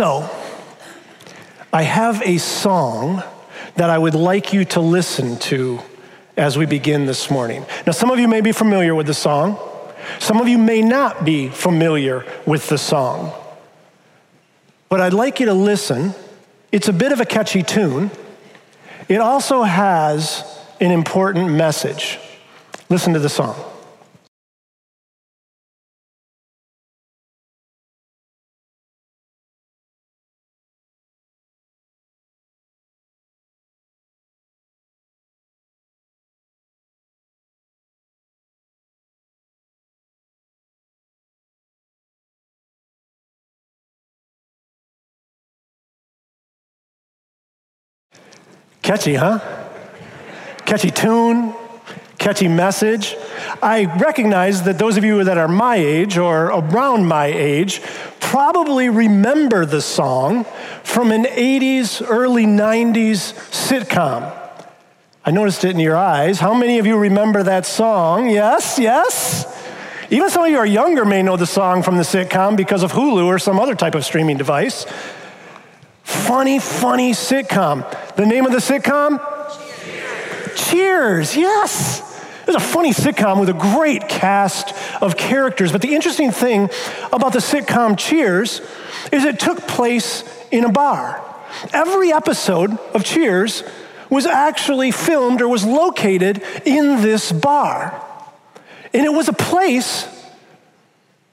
So, I have a song that I would like you to listen to as we begin this morning. Now, some of you may be familiar with the song, some of you may not be familiar with the song. But I'd like you to listen. It's a bit of a catchy tune. It also has an important message. Listen to the song. Catchy, huh? Catchy tune, catchy message. I recognize that those of you that are my age or around my age probably remember the song from an 80s, early 90s sitcom. I noticed it in your eyes. How many of you remember that song? Yes, yes. Even some of you are younger may know the song from the sitcom because of Hulu or some other type of streaming device. Funny, funny sitcom. The name of the sitcom? Cheers. Cheers, yes. It was a funny sitcom with a great cast of characters. But the interesting thing about the sitcom Cheers is it took place in a bar. Every episode of Cheers was actually filmed or was located in this bar. And it was a place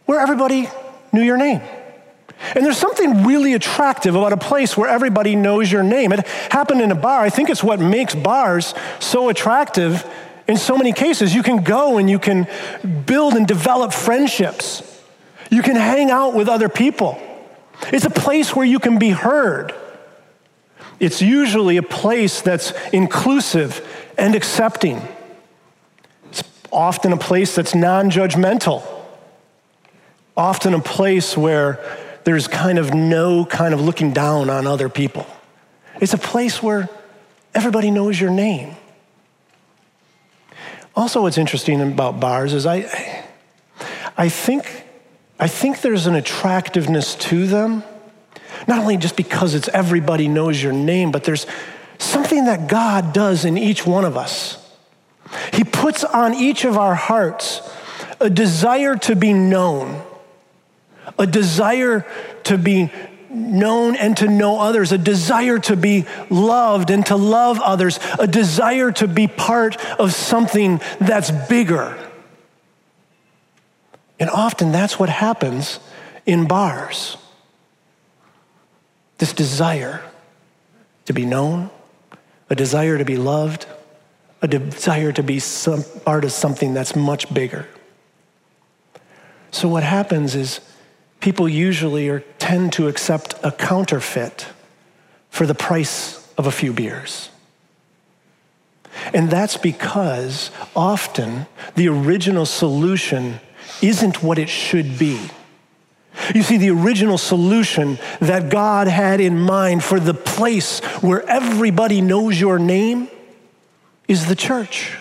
where everybody knew your name. And there's something really attractive about a place where everybody knows your name. It happened in a bar. I think it's what makes bars so attractive in so many cases. You can go and you can build and develop friendships, you can hang out with other people. It's a place where you can be heard. It's usually a place that's inclusive and accepting. It's often a place that's non judgmental, often a place where there's kind of no kind of looking down on other people. It's a place where everybody knows your name. Also, what's interesting about bars is I, I think, I think there's an attractiveness to them, not only just because it's everybody knows your name, but there's something that God does in each one of us. He puts on each of our hearts a desire to be known a desire to be known and to know others, a desire to be loved and to love others, a desire to be part of something that's bigger. And often that's what happens in bars this desire to be known, a desire to be loved, a desire to be some, part of something that's much bigger. So, what happens is people usually are, tend to accept a counterfeit for the price of a few beers. And that's because often the original solution isn't what it should be. You see, the original solution that God had in mind for the place where everybody knows your name is the church.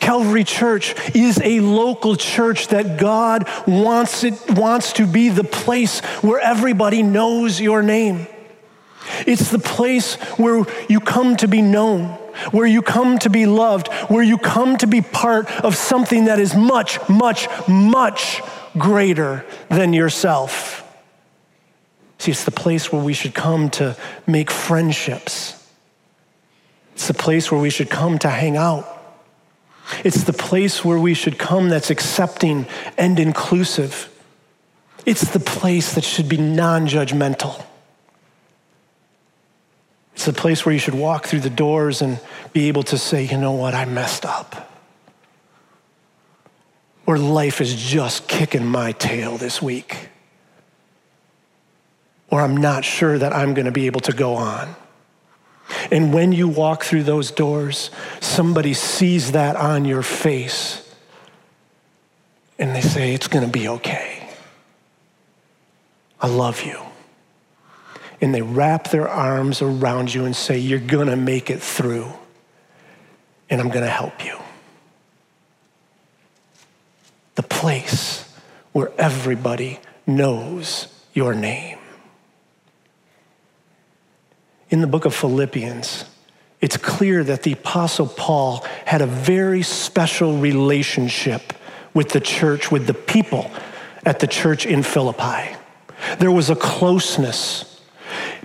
Calvary Church is a local church that God wants, it, wants to be the place where everybody knows your name. It's the place where you come to be known, where you come to be loved, where you come to be part of something that is much, much, much greater than yourself. See, it's the place where we should come to make friendships. It's the place where we should come to hang out. It's the place where we should come that's accepting and inclusive. It's the place that should be non judgmental. It's the place where you should walk through the doors and be able to say, you know what, I messed up. Or life is just kicking my tail this week. Or I'm not sure that I'm going to be able to go on. And when you walk through those doors, somebody sees that on your face and they say, It's going to be okay. I love you. And they wrap their arms around you and say, You're going to make it through, and I'm going to help you. The place where everybody knows your name. In the book of Philippians, it's clear that the Apostle Paul had a very special relationship with the church, with the people at the church in Philippi. There was a closeness.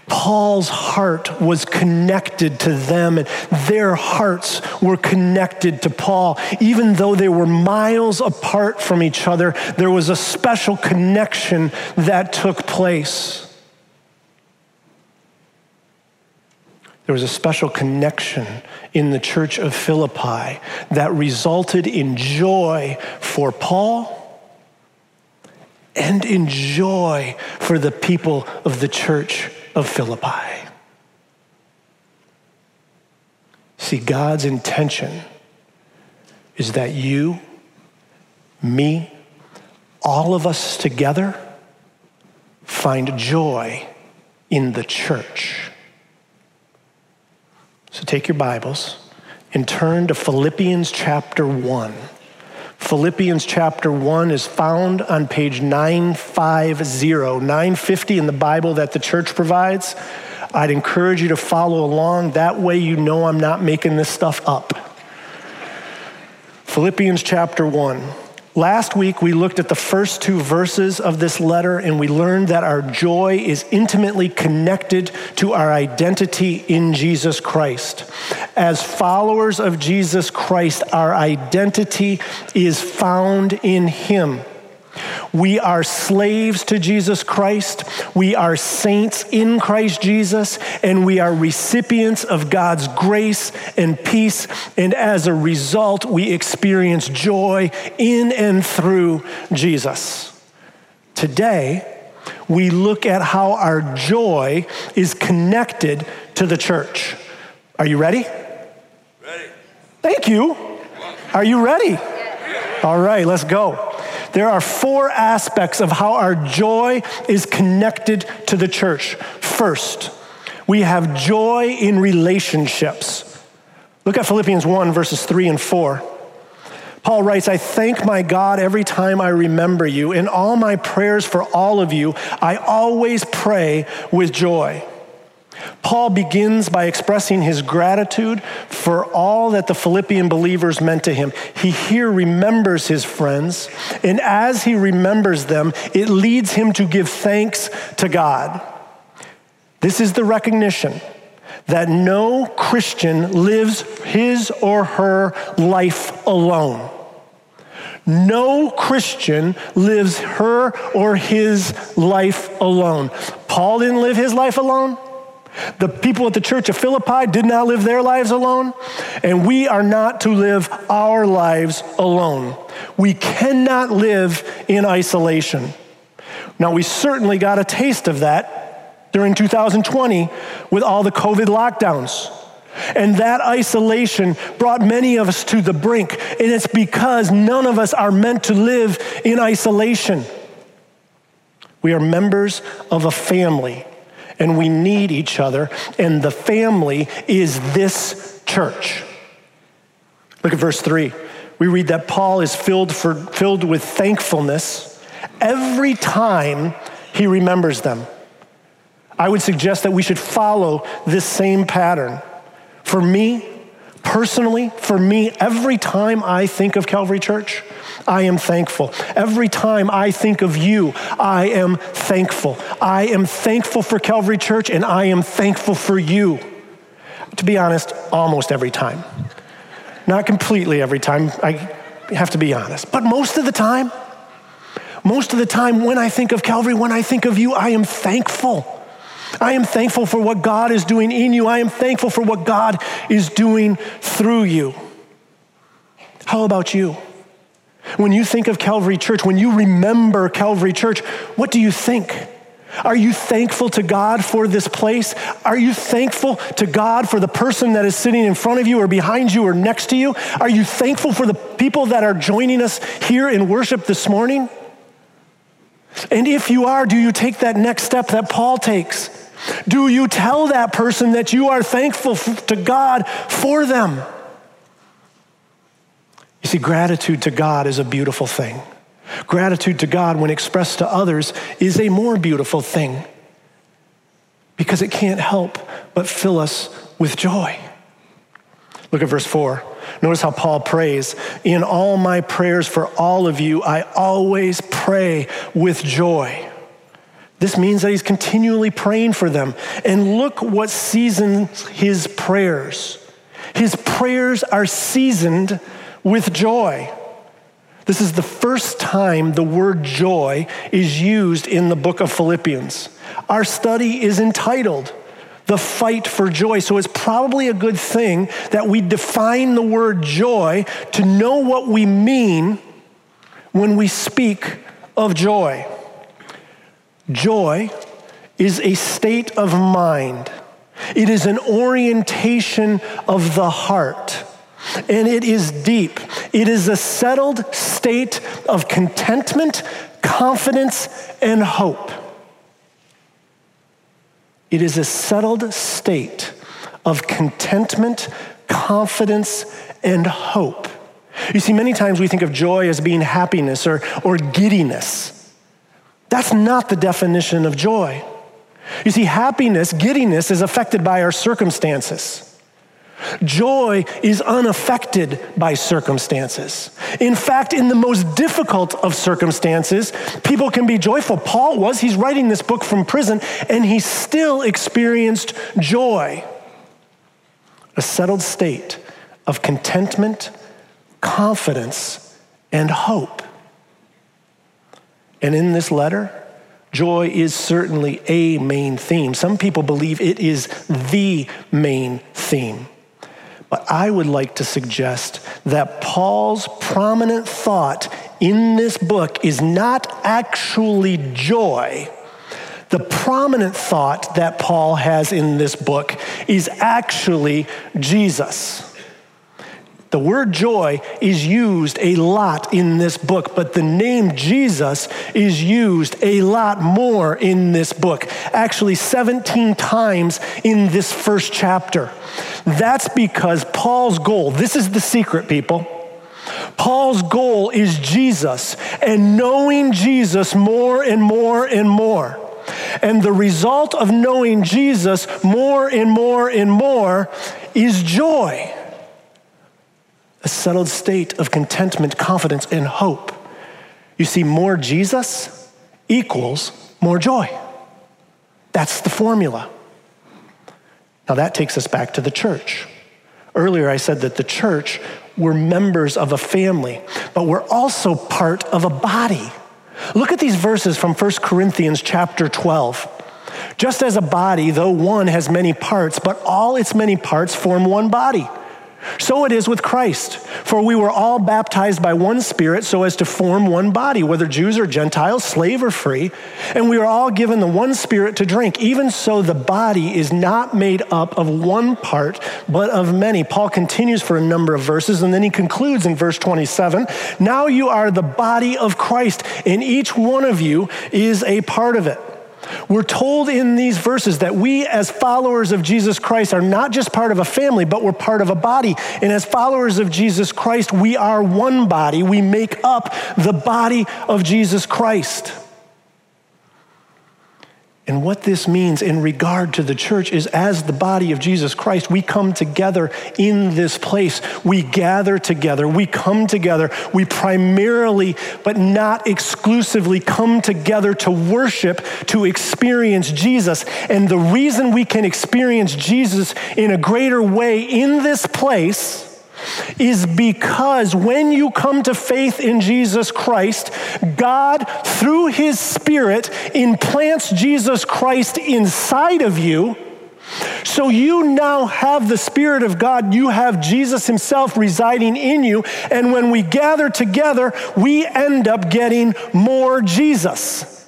Paul's heart was connected to them, and their hearts were connected to Paul. Even though they were miles apart from each other, there was a special connection that took place. There was a special connection in the church of Philippi that resulted in joy for Paul and in joy for the people of the church of Philippi. See, God's intention is that you, me, all of us together find joy in the church. So take your Bibles and turn to Philippians chapter 1. Philippians chapter 1 is found on page 950, 950 in the Bible that the church provides. I'd encourage you to follow along. That way, you know I'm not making this stuff up. Philippians chapter 1. Last week, we looked at the first two verses of this letter and we learned that our joy is intimately connected to our identity in Jesus Christ. As followers of Jesus Christ, our identity is found in Him. We are slaves to Jesus Christ. We are saints in Christ Jesus, and we are recipients of God's grace and peace. And as a result, we experience joy in and through Jesus. Today, we look at how our joy is connected to the church. Are you ready? Ready. Thank you. Are you ready? All right, let's go. There are four aspects of how our joy is connected to the church. First, we have joy in relationships. Look at Philippians 1, verses 3 and 4. Paul writes, I thank my God every time I remember you. In all my prayers for all of you, I always pray with joy Paul begins by expressing his gratitude for all that the Philippian believers meant to him. He here remembers his friends, and as he remembers them, it leads him to give thanks to God. This is the recognition that no Christian lives his or her life alone. No Christian lives her or his life alone. Paul didn't live his life alone. The people at the church of Philippi did not live their lives alone, and we are not to live our lives alone. We cannot live in isolation. Now, we certainly got a taste of that during 2020 with all the COVID lockdowns. And that isolation brought many of us to the brink. And it's because none of us are meant to live in isolation. We are members of a family and we need each other, and the family is this church. Look at verse 3. We read that Paul is filled, for, filled with thankfulness every time he remembers them. I would suggest that we should follow this same pattern. For me, personally, for me, every time I think of Calvary Church, I am thankful. Every time I think of you, I am thankful. I am thankful for Calvary Church and I am thankful for you. To be honest, almost every time. Not completely every time, I have to be honest, but most of the time, most of the time when I think of Calvary, when I think of you, I am thankful. I am thankful for what God is doing in you. I am thankful for what God is doing through you. How about you? When you think of Calvary Church, when you remember Calvary Church, what do you think? Are you thankful to God for this place? Are you thankful to God for the person that is sitting in front of you or behind you or next to you? Are you thankful for the people that are joining us here in worship this morning? And if you are, do you take that next step that Paul takes? Do you tell that person that you are thankful to God for them? You see, gratitude to God is a beautiful thing. Gratitude to God, when expressed to others, is a more beautiful thing. because it can't help but fill us with joy. Look at verse 4. Notice how Paul prays In all my prayers for all of you, I always pray with joy. This means that he's continually praying for them. And look what seasons his prayers. His prayers are seasoned with joy. This is the first time the word joy is used in the book of Philippians. Our study is entitled The Fight for Joy. So it's probably a good thing that we define the word joy to know what we mean when we speak of joy. Joy is a state of mind, it is an orientation of the heart and it is deep. It is a settled state of contentment, confidence, and hope. It is a settled state of contentment, confidence, and hope. You see, many times we think of joy as being happiness or, or giddiness. That's not the definition of joy. You see, happiness, giddiness, is affected by our circumstances. Joy is unaffected by circumstances. In fact, in the most difficult of circumstances, people can be joyful. Paul was, he's writing this book from prison, and he still experienced joy. A settled state of contentment, confidence, and hope. And in this letter, joy is certainly a main theme. Some people believe it is the main theme. But I would like to suggest that Paul's prominent thought in this book is not actually joy. The prominent thought that Paul has in this book is actually Jesus. The word joy is used a lot in this book, but the name Jesus is used a lot more in this book. Actually, 17 times in this first chapter. That's because Paul's goal, this is the secret, people. Paul's goal is Jesus and knowing Jesus more and more and more. And the result of knowing Jesus more and more and more is joy a settled state of contentment, confidence, and hope. You see, more Jesus equals more joy. That's the formula. Now, that takes us back to the church. Earlier, I said that the church were members of a family, but we're also part of a body. Look at these verses from 1 Corinthians chapter 12. Just as a body, though one has many parts, but all its many parts form one body. So it is with Christ. For we were all baptized by one Spirit so as to form one body, whether Jews or Gentiles, slave or free, and we are all given the one Spirit to drink. Even so, the body is not made up of one part, but of many. Paul continues for a number of verses, and then he concludes in verse 27 Now you are the body of Christ, and each one of you is a part of it. We're told in these verses that we, as followers of Jesus Christ, are not just part of a family, but we're part of a body. And as followers of Jesus Christ, we are one body. We make up the body of Jesus Christ. And what this means in regard to the church is as the body of Jesus Christ, we come together in this place. We gather together. We come together. We primarily, but not exclusively, come together to worship, to experience Jesus. And the reason we can experience Jesus in a greater way in this place is because when you come to faith in Jesus Christ, God, through His Spirit, implants Jesus Christ inside of you. So you now have the Spirit of God. You have Jesus Himself residing in you. And when we gather together, we end up getting more Jesus.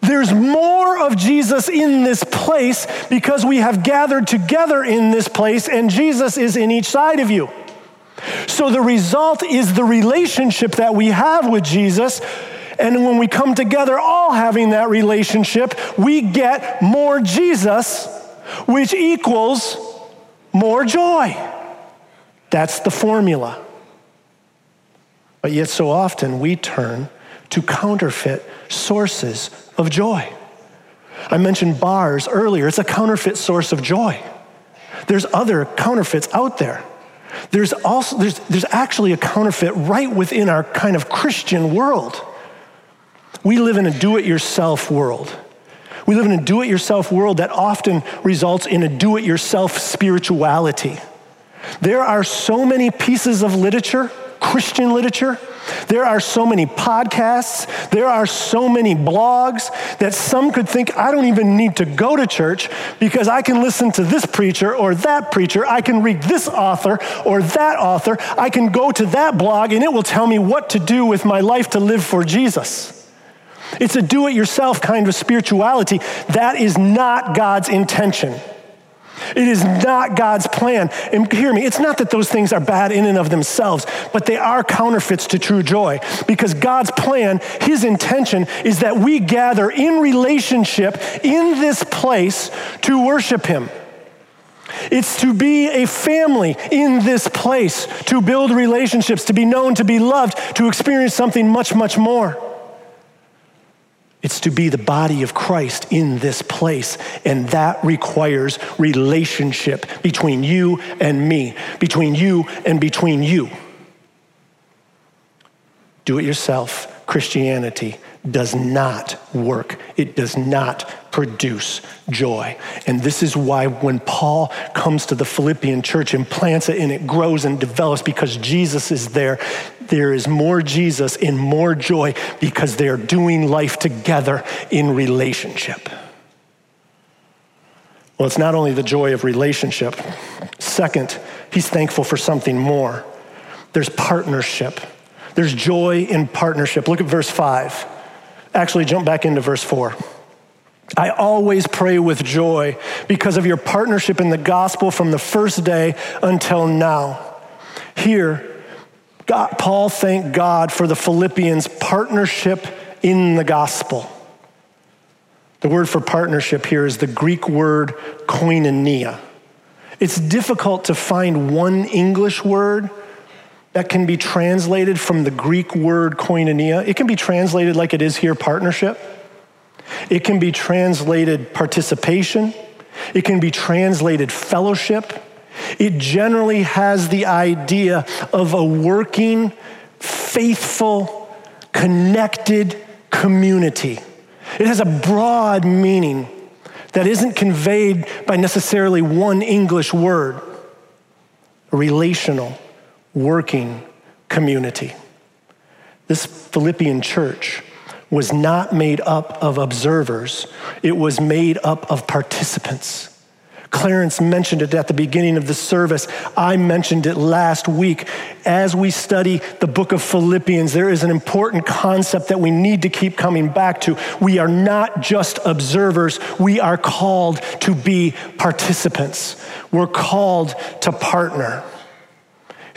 There's more of Jesus in this place because we have gathered together in this place and Jesus is in each side of you. So the result is the relationship that we have with Jesus. And when we come together, all having that relationship, we get more Jesus, which equals more joy. That's the formula. But yet, so often we turn to counterfeit sources of joy. I mentioned bars earlier. It's a counterfeit source of joy. There's other counterfeits out there. There's also there's, there's actually a counterfeit right within our kind of Christian world. We live in a do-it-yourself world. We live in a do-it-yourself world that often results in a do-it-yourself spirituality. There are so many pieces of literature, Christian literature, there are so many podcasts, there are so many blogs that some could think I don't even need to go to church because I can listen to this preacher or that preacher. I can read this author or that author. I can go to that blog and it will tell me what to do with my life to live for Jesus. It's a do it yourself kind of spirituality. That is not God's intention. It is not God's plan. And hear me, it's not that those things are bad in and of themselves, but they are counterfeits to true joy. Because God's plan, His intention, is that we gather in relationship in this place to worship Him. It's to be a family in this place, to build relationships, to be known, to be loved, to experience something much, much more. It's to be the body of Christ in this place. And that requires relationship between you and me, between you and between you. Do it yourself. Christianity does not work, it does not produce joy. And this is why when Paul comes to the Philippian church and plants it and it grows and develops because Jesus is there, there is more Jesus and more joy because they're doing life together in relationship. Well, it's not only the joy of relationship. Second, he's thankful for something more. There's partnership. There's joy in partnership. Look at verse 5. Actually, jump back into verse 4. I always pray with joy because of your partnership in the gospel from the first day until now. Here, God, Paul thanked God for the Philippians' partnership in the gospel. The word for partnership here is the Greek word koinonia. It's difficult to find one English word that can be translated from the Greek word koinonia. It can be translated like it is here partnership. It can be translated participation. It can be translated fellowship. It generally has the idea of a working, faithful, connected community. It has a broad meaning that isn't conveyed by necessarily one English word relational, working community. This Philippian church was not made up of observers, it was made up of participants. Clarence mentioned it at the beginning of the service. I mentioned it last week. As we study the book of Philippians, there is an important concept that we need to keep coming back to. We are not just observers, we are called to be participants. We're called to partner.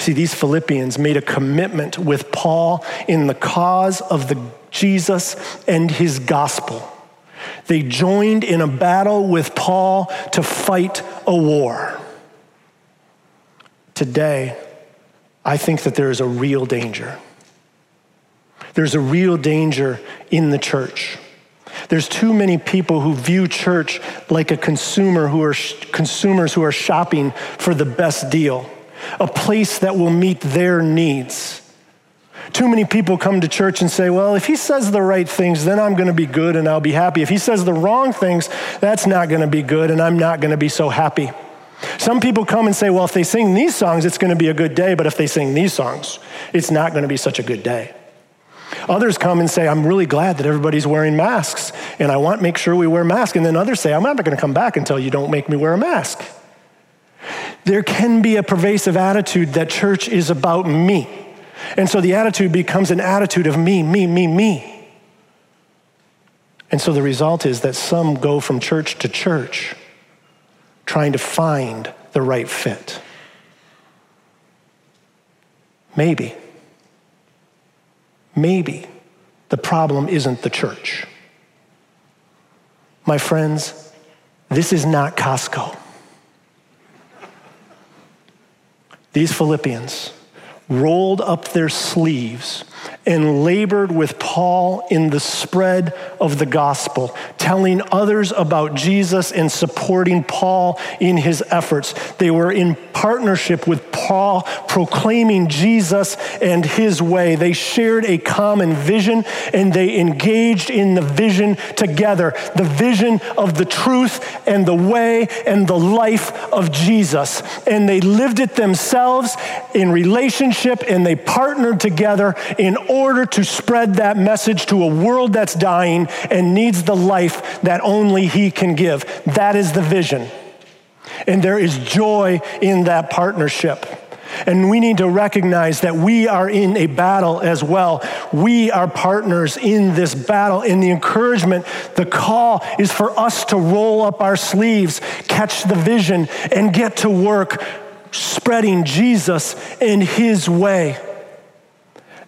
See, these Philippians made a commitment with Paul in the cause of the Jesus and his gospel. They joined in a battle with Paul to fight a war. Today, I think that there is a real danger. There's a real danger in the church. There's too many people who view church like a consumer who are consumers who are shopping for the best deal, a place that will meet their needs. Too many people come to church and say, well, if he says the right things, then I'm going to be good and I'll be happy. If he says the wrong things, that's not going to be good and I'm not going to be so happy. Some people come and say, well, if they sing these songs, it's going to be a good day, but if they sing these songs, it's not going to be such a good day. Others come and say, I'm really glad that everybody's wearing masks and I want to make sure we wear masks. And then others say, I'm not going to come back until you don't make me wear a mask. There can be a pervasive attitude that church is about me. And so the attitude becomes an attitude of me, me, me, me. And so the result is that some go from church to church trying to find the right fit. Maybe, maybe the problem isn't the church. My friends, this is not Costco. These Philippians rolled up their sleeves and labored with Paul in the spread of the gospel, telling others about Jesus and supporting Paul in his efforts. They were in partnership with Paul, proclaiming Jesus and his way. They shared a common vision and they engaged in the vision together the vision of the truth and the way and the life of Jesus. And they lived it themselves in relationship and they partnered together in order to spread that message to a world that's dying and needs the life that only He can give. That is the vision. And there is joy in that partnership. And we need to recognize that we are in a battle as well. We are partners in this battle. And the encouragement, the call is for us to roll up our sleeves, catch the vision, and get to work spreading Jesus in His way.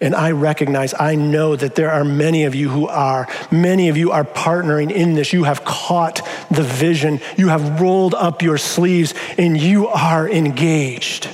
And I recognize, I know that there are many of you who are. Many of you are partnering in this. You have caught the vision, you have rolled up your sleeves, and you are engaged.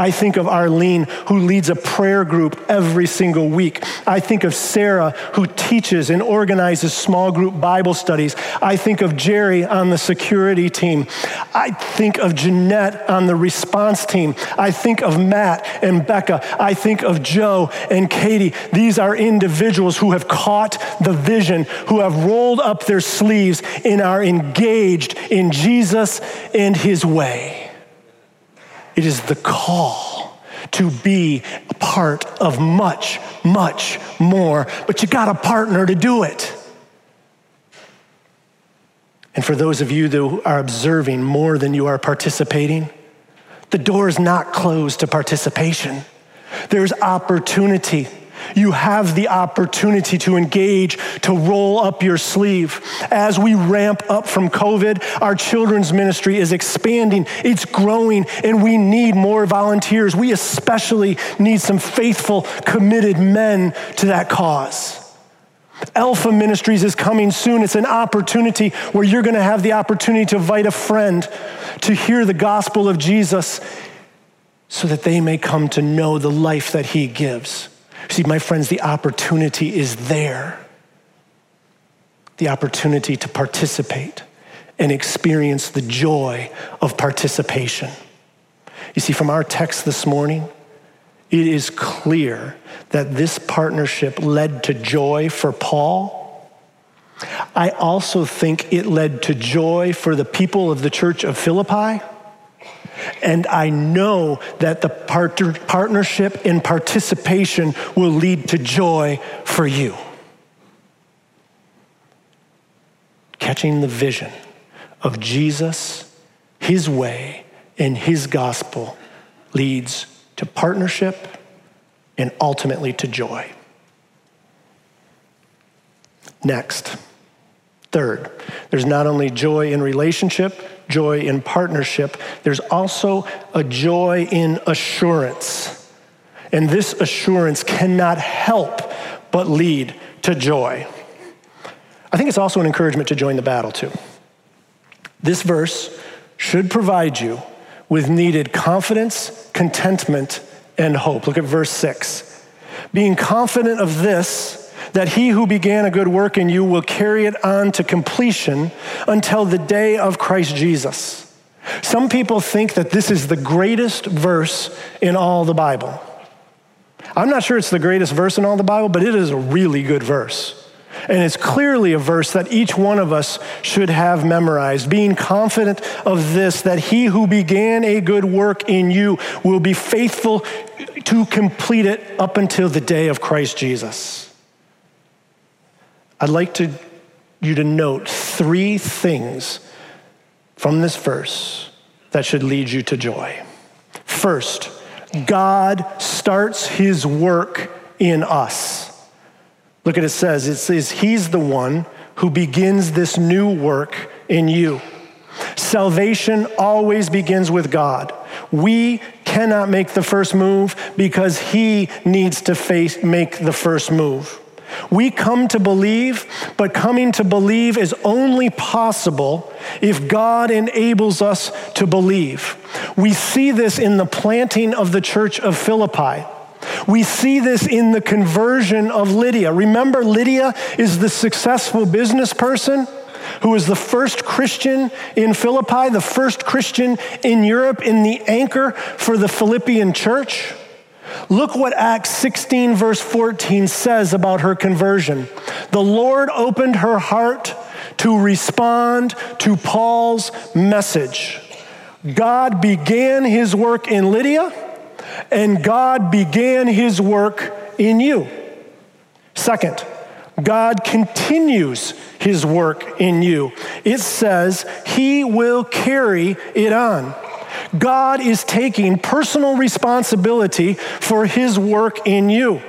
I think of Arlene, who leads a prayer group every single week. I think of Sarah, who teaches and organizes small group Bible studies. I think of Jerry on the security team. I think of Jeanette on the response team. I think of Matt and Becca. I think of Joe and Katie. These are individuals who have caught the vision, who have rolled up their sleeves and are engaged in Jesus and his way. It is the call to be a part of much, much more, but you got a partner to do it. And for those of you that are observing more than you are participating, the door is not closed to participation. There's opportunity you have the opportunity to engage, to roll up your sleeve. As we ramp up from COVID, our children's ministry is expanding, it's growing, and we need more volunteers. We especially need some faithful, committed men to that cause. Alpha Ministries is coming soon. It's an opportunity where you're going to have the opportunity to invite a friend to hear the gospel of Jesus so that they may come to know the life that he gives. See, my friends, the opportunity is there. The opportunity to participate and experience the joy of participation. You see, from our text this morning, it is clear that this partnership led to joy for Paul. I also think it led to joy for the people of the church of Philippi. And I know that the part- partnership and participation will lead to joy for you. Catching the vision of Jesus, his way, and his gospel leads to partnership and ultimately to joy. Next, third, there's not only joy in relationship, joy in partnership, there's also a joy in assurance. And this assurance cannot help but lead to joy. I think it's also an encouragement to join the battle, too. This verse should provide you with needed confidence, contentment, and hope. Look at verse 6. Being confident of this, that he who began a good work in you will carry it on to completion until the day of Christ Jesus. Some people think that this is the greatest verse in all the Bible. I'm not sure it's the greatest verse in all the Bible, but it is a really good verse. And it's clearly a verse that each one of us should have memorized, being confident of this that he who began a good work in you will be faithful to complete it up until the day of Christ Jesus. I'd like to, you to note three things from this verse that should lead you to joy. First, God starts his work in us. Look at it says, it says, He's the one who begins this new work in you. Salvation always begins with God. We cannot make the first move because He needs to face, make the first move. We come to believe, but coming to believe is only possible if God enables us to believe. We see this in the planting of the church of Philippi. We see this in the conversion of Lydia. Remember, Lydia is the successful business person who was the first Christian in Philippi, the first Christian in Europe, in the anchor for the Philippian church. Look what Acts 16, verse 14 says about her conversion. The Lord opened her heart to respond to Paul's message. God began his work in Lydia, and God began his work in you. Second, God continues his work in you. It says he will carry it on. God is taking personal responsibility for his work in you.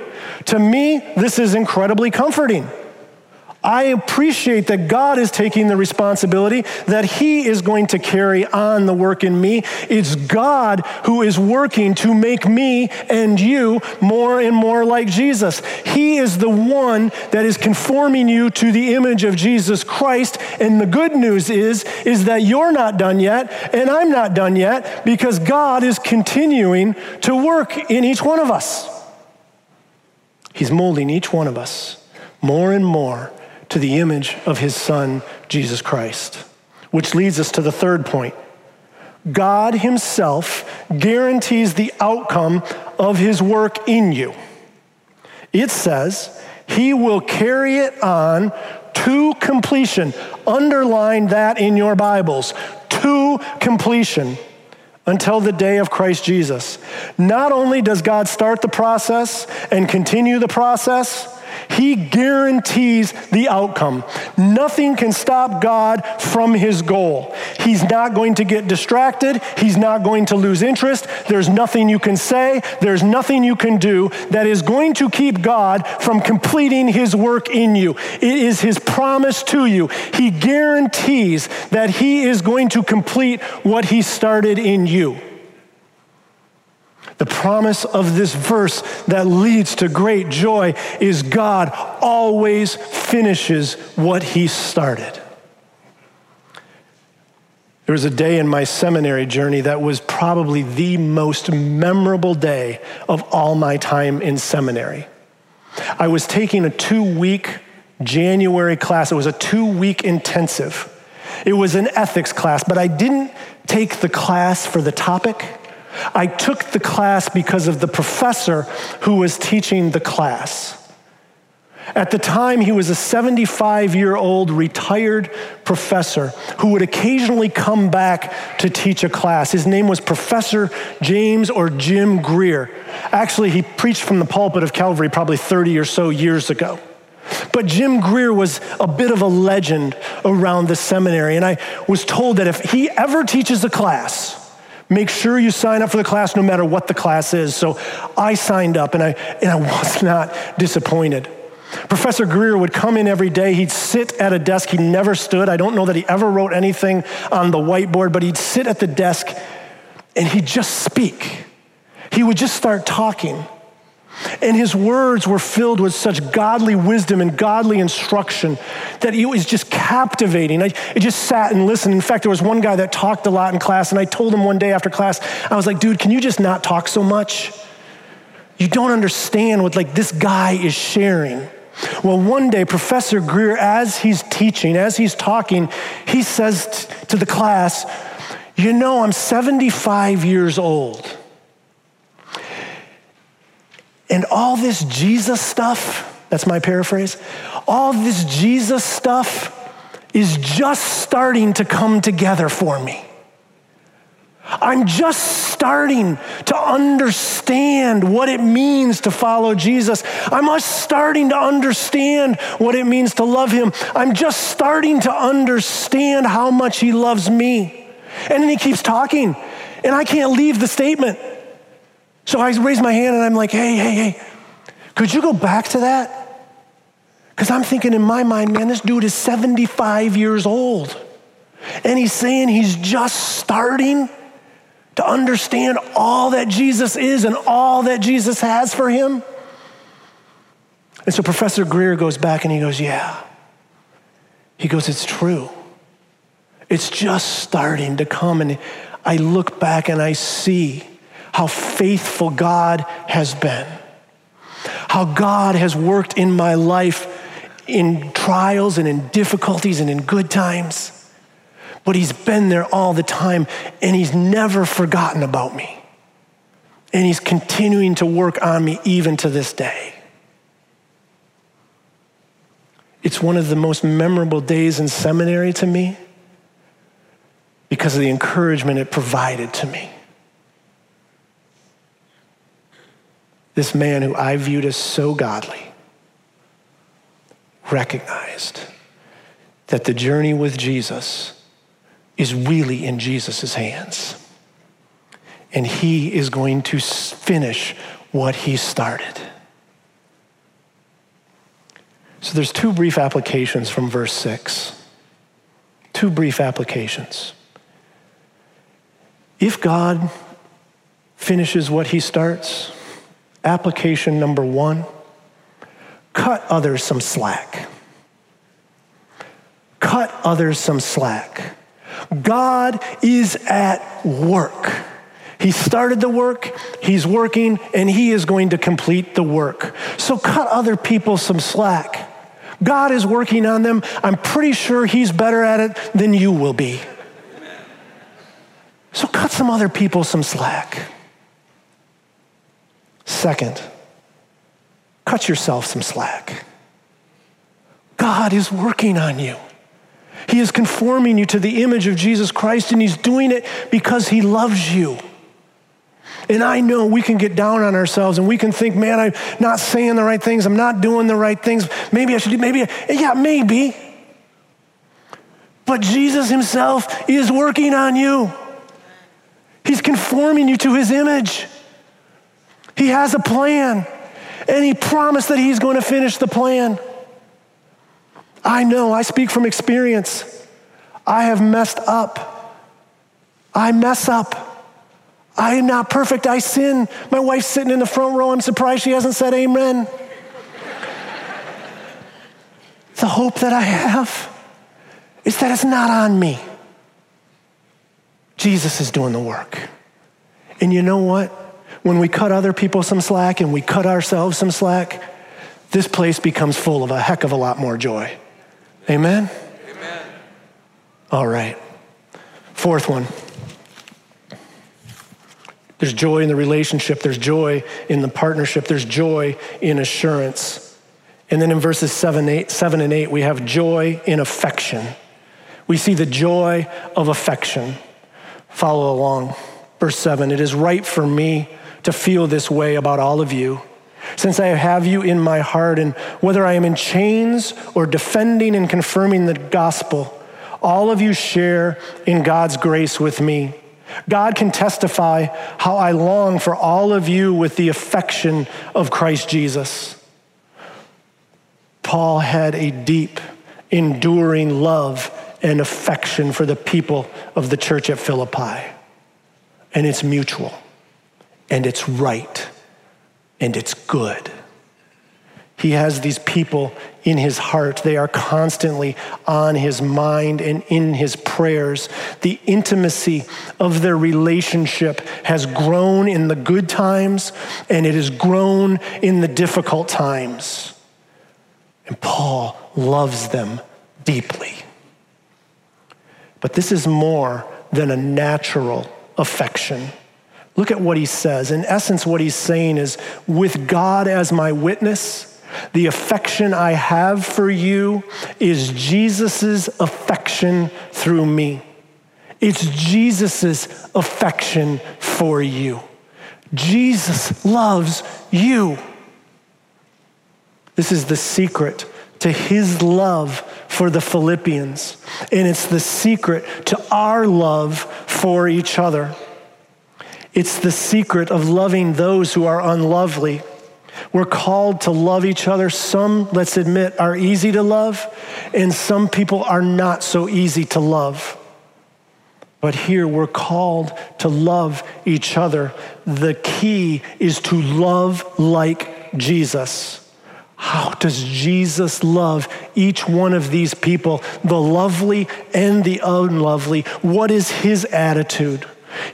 To me, this is incredibly comforting. I appreciate that God is taking the responsibility, that He is going to carry on the work in me. It's God who is working to make me and you more and more like Jesus. He is the one that is conforming you to the image of Jesus Christ. And the good news is, is that you're not done yet, and I'm not done yet, because God is continuing to work in each one of us. He's molding each one of us more and more to the image of his son, Jesus Christ. Which leads us to the third point. God himself guarantees the outcome of his work in you. It says, he will carry it on to completion. Underline that in your Bibles. To completion until the day of Christ Jesus. Not only does God start the process and continue the process, he guarantees the outcome. Nothing can stop God from his goal. He's not going to get distracted. He's not going to lose interest. There's nothing you can say. There's nothing you can do that is going to keep God from completing his work in you. It is his promise to you. He guarantees that he is going to complete what he started in you. The promise of this verse that leads to great joy is God always finishes what he started. There was a day in my seminary journey that was probably the most memorable day of all my time in seminary. I was taking a two week January class, it was a two week intensive. It was an ethics class, but I didn't take the class for the topic. I took the class because of the professor who was teaching the class. At the time, he was a 75 year old retired professor who would occasionally come back to teach a class. His name was Professor James or Jim Greer. Actually, he preached from the pulpit of Calvary probably 30 or so years ago. But Jim Greer was a bit of a legend around the seminary, and I was told that if he ever teaches a class, Make sure you sign up for the class no matter what the class is. So I signed up and I, and I was not disappointed. Professor Greer would come in every day. He'd sit at a desk. He never stood. I don't know that he ever wrote anything on the whiteboard, but he'd sit at the desk and he'd just speak. He would just start talking. And his words were filled with such godly wisdom and godly instruction that it was just captivating. I, just sat and listened. In fact, there was one guy that talked a lot in class, and I told him one day after class, I was like, dude, can you just not talk so much? You don't understand what like this guy is sharing. Well, one day, Professor Greer, as he's teaching, as he's talking, he says t- to the class, You know, I'm 75 years old. And all this Jesus stuff, that's my paraphrase, all this Jesus stuff is just starting to come together for me. I'm just starting to understand what it means to follow Jesus. I'm just starting to understand what it means to love him. I'm just starting to understand how much he loves me. And then he keeps talking, and I can't leave the statement. So I raise my hand and I'm like, hey, hey, hey, could you go back to that? Because I'm thinking in my mind, man, this dude is 75 years old. And he's saying he's just starting to understand all that Jesus is and all that Jesus has for him. And so Professor Greer goes back and he goes, Yeah. He goes, It's true. It's just starting to come. And I look back and I see how faithful God has been. how God has worked in my life in trials and in difficulties and in good times. But He's been there all the time and He's never forgotten about me. And He's continuing to work on me even to this day. It's one of the most memorable days in seminary to me because of the encouragement it provided to me. This man who I viewed as so godly recognized that the journey with Jesus is really in Jesus' hands. And he is going to finish what he started. So there's two brief applications from verse 6. Two brief applications. If God finishes what he starts, application number one, cut others some slack. Cut others some slack. God is at work. He started the work, He's working, and He is going to complete the work. So cut other people some slack. God is working on them. I'm pretty sure He's better at it than you will be. So cut some other people some slack. Second, cut yourself some slack. God is working on you. He is conforming you to the image of Jesus Christ, and He's doing it because He loves you. And I know we can get down on ourselves and we can think, man, I'm not saying the right things. I'm not doing the right things. Maybe I should do, maybe, yeah, maybe. But Jesus himself is working on you. He's conforming you to his image. He has a plan, and he promised that he's going to finish the plan. I know, I speak from experience. I have messed up. I mess up. I am not perfect. I sin. My wife's sitting in the front row. I'm surprised she hasn't said amen. the hope that I have is that it's not on me. Jesus is doing the work. And you know what? When we cut other people some slack and we cut ourselves some slack, this place becomes full of a heck of a lot more joy. Amen? Amen. All right. Fourth one. There's joy in the relationship, there's joy in the partnership, there's joy in assurance. And then in verses seven, eight, seven and 8, we have joy in affection. We see the joy of affection. Follow along. Verse 7 It is right for me to feel this way about all of you, since I have you in my heart, and whether I am in chains or defending and confirming the gospel, all of you share in God's grace with me. God can testify how I long for all of you with the affection of Christ Jesus. Paul had a deep, enduring love and affection for the people of the church at Philippi. And it's mutual, and it's right, and it's good. He has these people in his heart. They are constantly on his mind and in his prayers. The intimacy of their relationship has grown in the good times and it has grown in the difficult times. And Paul loves them deeply. But this is more than a natural affection. Look at what he says. In essence, what he's saying is with God as my witness, the affection I have for you is Jesus' affection through me. It's Jesus' affection for you. Jesus loves you. This is the secret to his love for the Philippians, and it's the secret to our love for each other. It's the secret of loving those who are unlovely we're called to love each other. Some, let's admit, are easy to love, and some people are not so easy to love. But here we're called to love each other. The key is to love like Jesus. How does Jesus love each one of these people, the lovely and the unlovely? What is his attitude?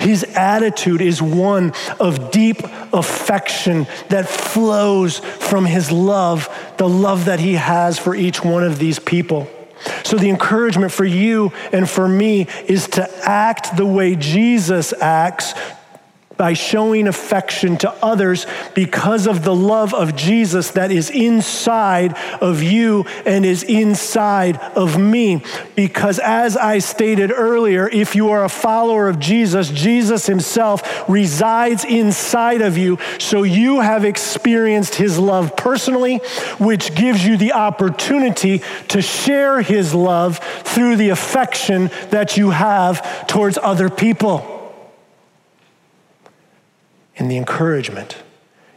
His attitude is one of deep affection that flows from his love, the love that he has for each one of these people. So, the encouragement for you and for me is to act the way Jesus acts by showing affection to others because of the love of Jesus that is inside of you and is inside of me. Because as I stated earlier, if you are a follower of Jesus, Jesus himself resides inside of you. So you have experienced his love personally, which gives you the opportunity to share his love through the affection that you have towards other people. And the encouragement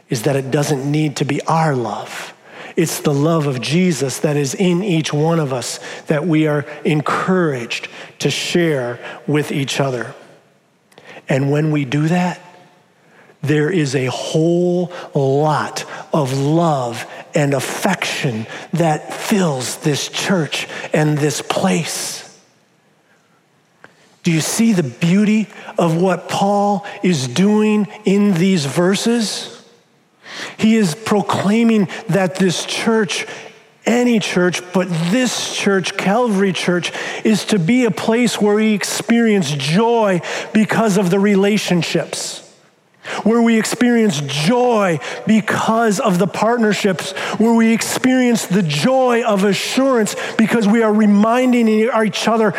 is that it doesn't need to be our love. It's the love of Jesus that is in each one of us that we are encouraged to share with each other. And when we do that, there is a whole lot of love and affection that fills this church and this place. Do you see the beauty of what Paul is doing in these verses? He is proclaiming that this church, any church, but this church, Calvary Church, is to be a place where we experience joy because of the relationships where we experience joy because of the partnerships, where we experience the joy of assurance because we are reminding each other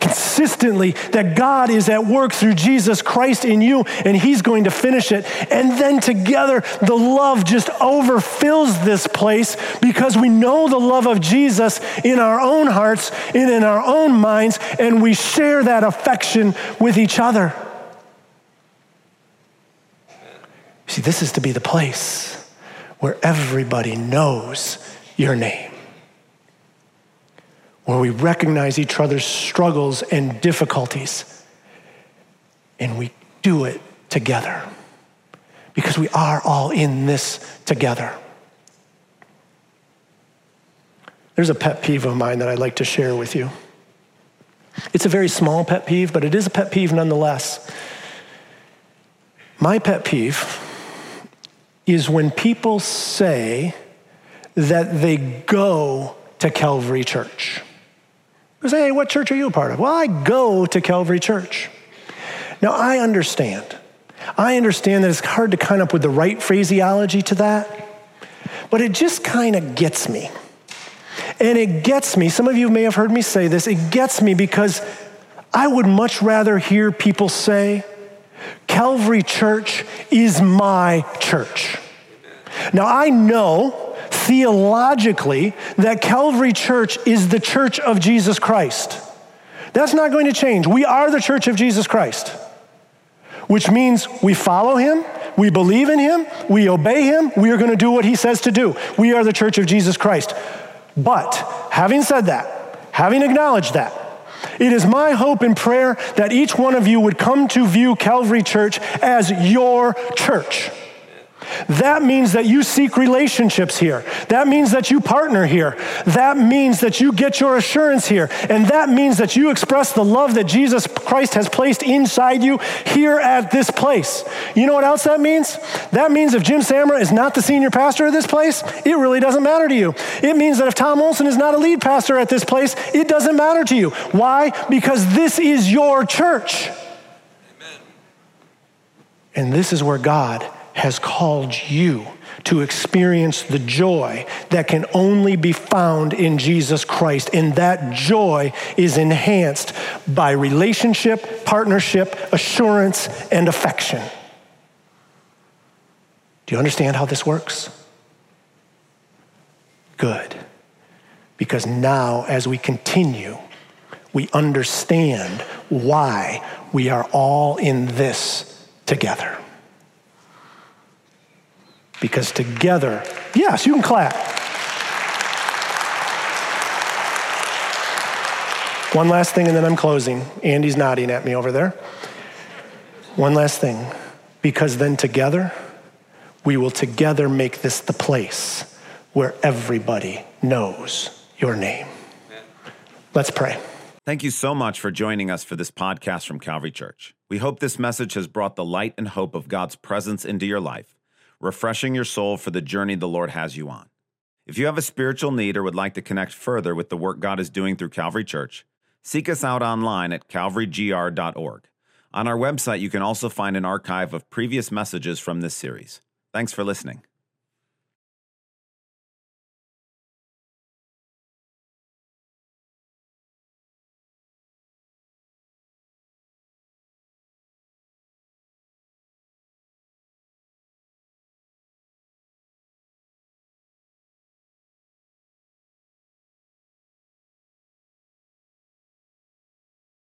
consistently that God is at work through Jesus Christ in you and He's going to finish it. And then together, the love just overfills this place because we know the love of Jesus in our own hearts and in our own minds, and we share that affection with each other. See, this is to be the place where everybody knows your name where we recognize each other's struggles and difficulties, and we do it together because we are all in this together. There's a pet peeve of mine that I'd like to share with you. It's a very small pet peeve, but it is a pet peeve nonetheless. My pet peeve is when people say that they go to Calvary Church say, hey, what church are you a part of? Well, I go to Calvary Church. Now, I understand. I understand that it's hard to come up with the right phraseology to that, but it just kind of gets me. And it gets me, some of you may have heard me say this, it gets me because I would much rather hear people say, Calvary Church is my church. Now, I know theologically that Calvary Church is the church of Jesus Christ. That's not going to change. We are the church of Jesus Christ, which means we follow him, we believe in him, we obey him, we are going to do what he says to do. We are the church of Jesus Christ. But having said that, having acknowledged that, it is my hope and prayer that each one of you would come to view Calvary Church as your church. That means that you seek relationships here. That means that you partner here. That means that you get your assurance here. And that means that you express the love that Jesus Christ has placed inside you here at this place. You know what else that means? That means if Jim Samra is not the senior pastor of this place, it really doesn't matter to you. It means that if Tom Olson is not a lead pastor at this place, it doesn't matter to you. Why? Because this is your church. Amen. And this is where God has called you to experience the joy that can only be found in Jesus Christ. And that joy is enhanced by relationship, partnership, assurance, and affection. Do you understand how this works? Good. Because now, as we continue, we understand why we are all in this together. Because together, yes, you can clap. One last thing, and then I'm closing. Andy's nodding at me over there. One last thing, because then together, we will together make this the place where everybody knows your name. Let's pray. Thank you so much for joining us for this podcast from Calvary Church. We hope this message has brought the light and hope of God's presence into your life, refreshing your soul for the journey the Lord has you on. If you have a spiritual need or would like to connect further with the work God is doing through Calvary Church, seek us out online at calvarygr.org. On our website, you can also find an archive of previous messages from this series. Thanks for listening.